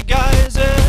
guys. Eh.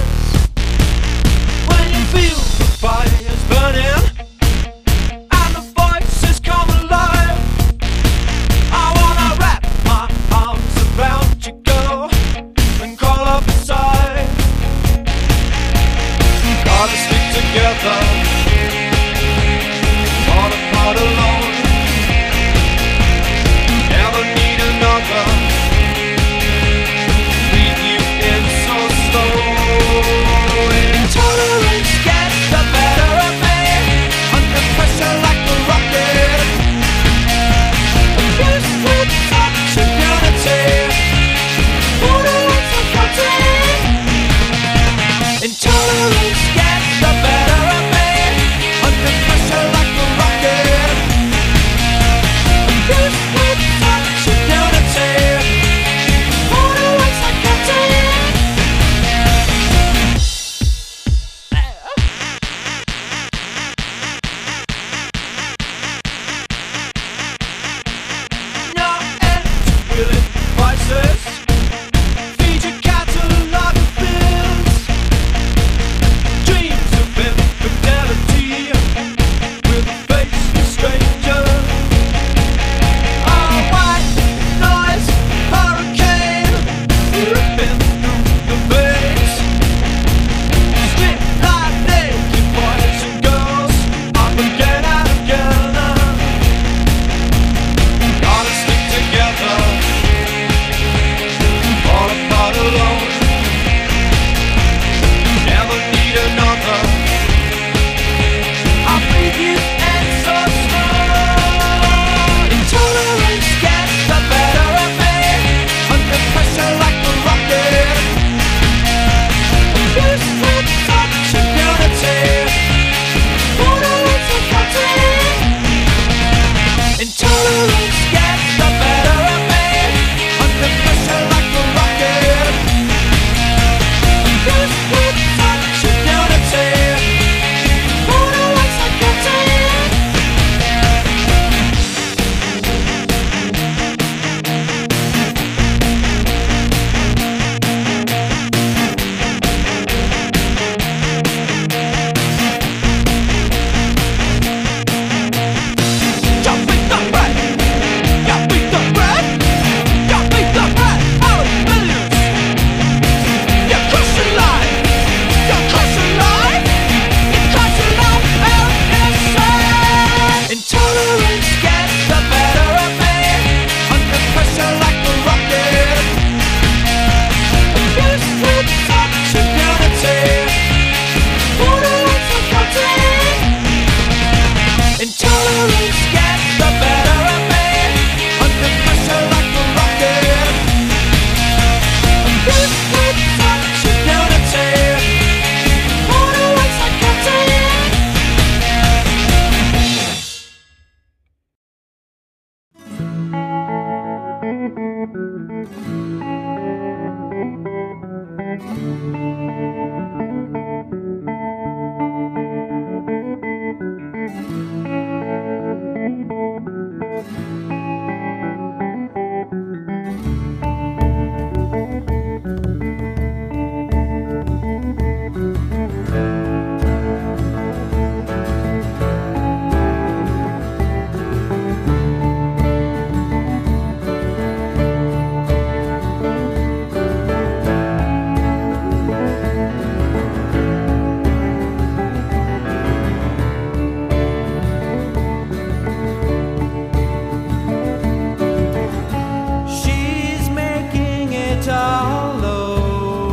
hollow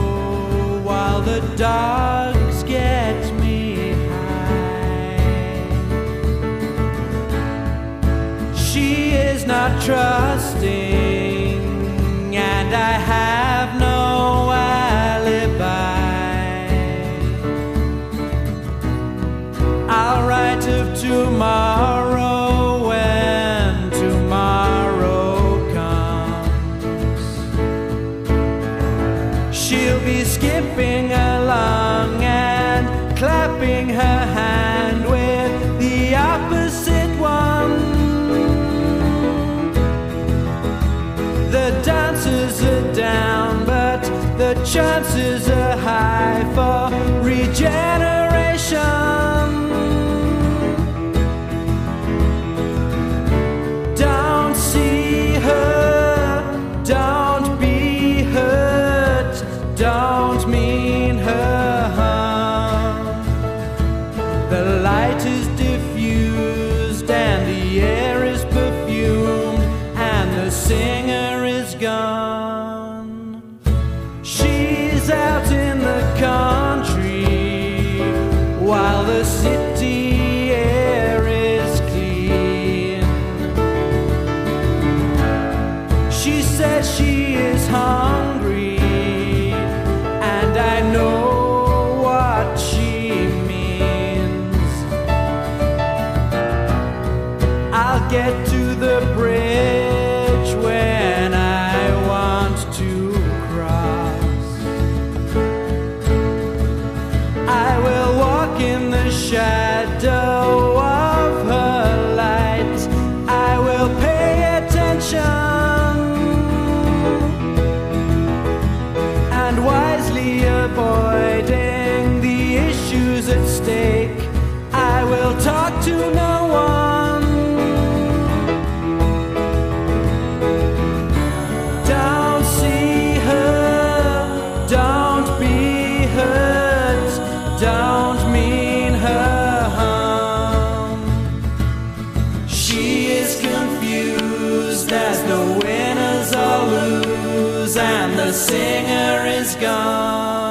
while the dogs get me high. She is not trust. the chances are high for regeneration. get there's no winners or lose, and the singer is gone.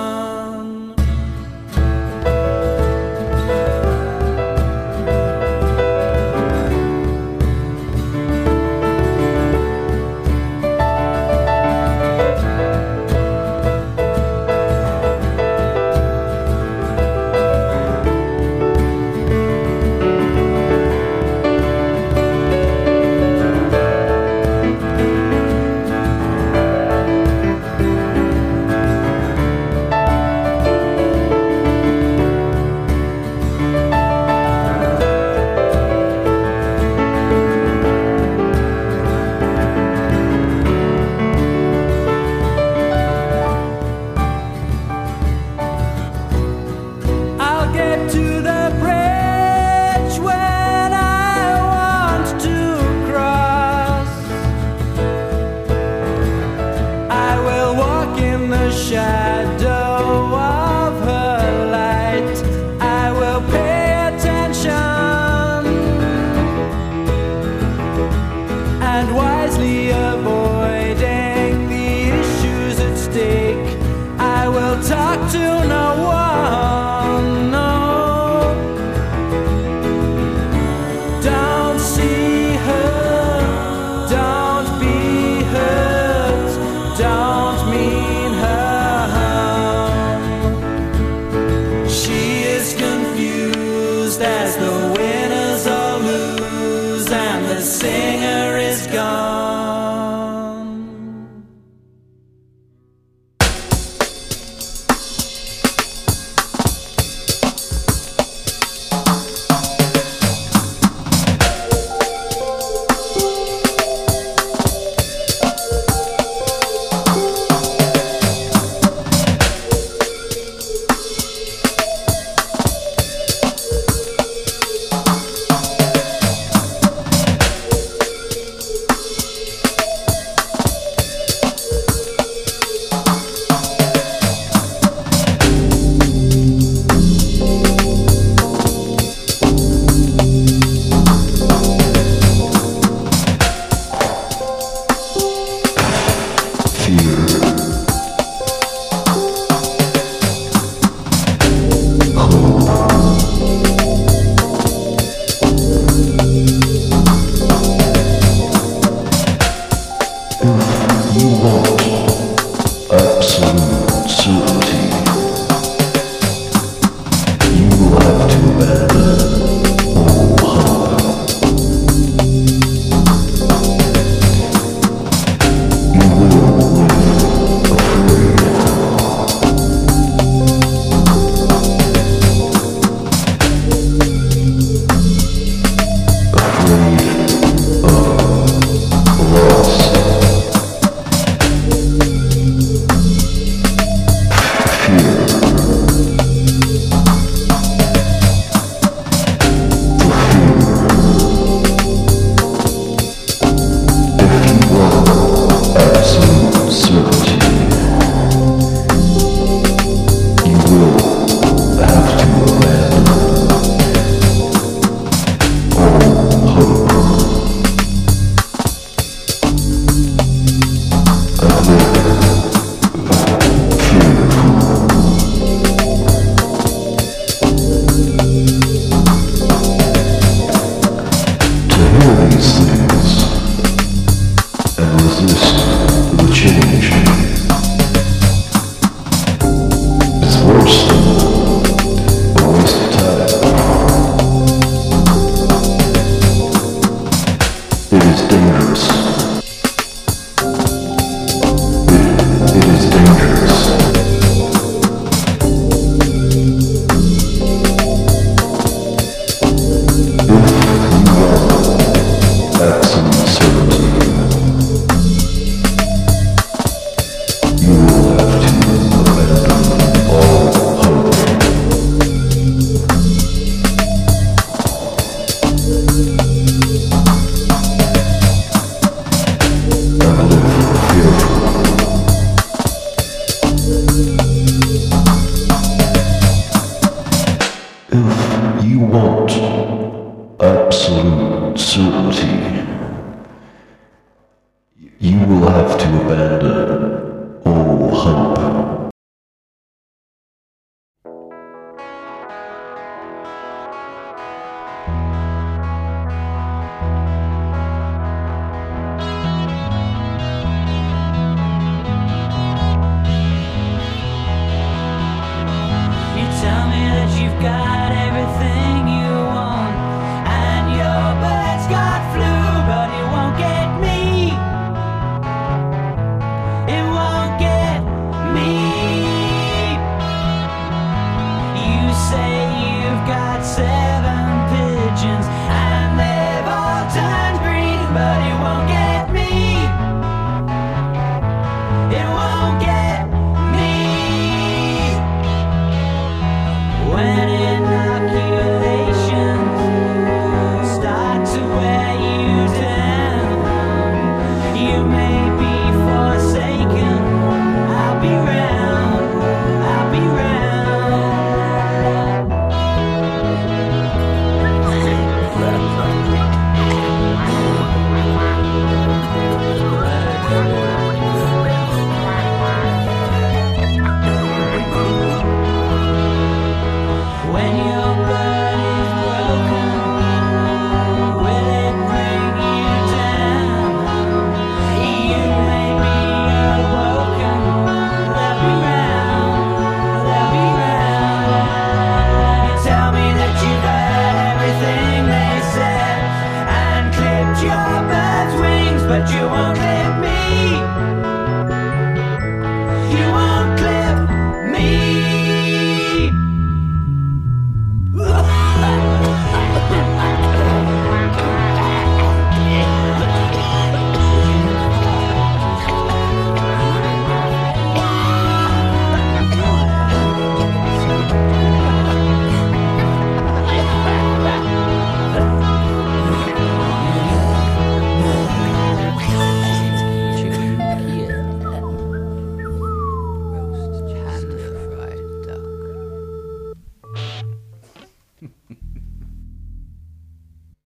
Absolute certainty, you will have to abandon it won't get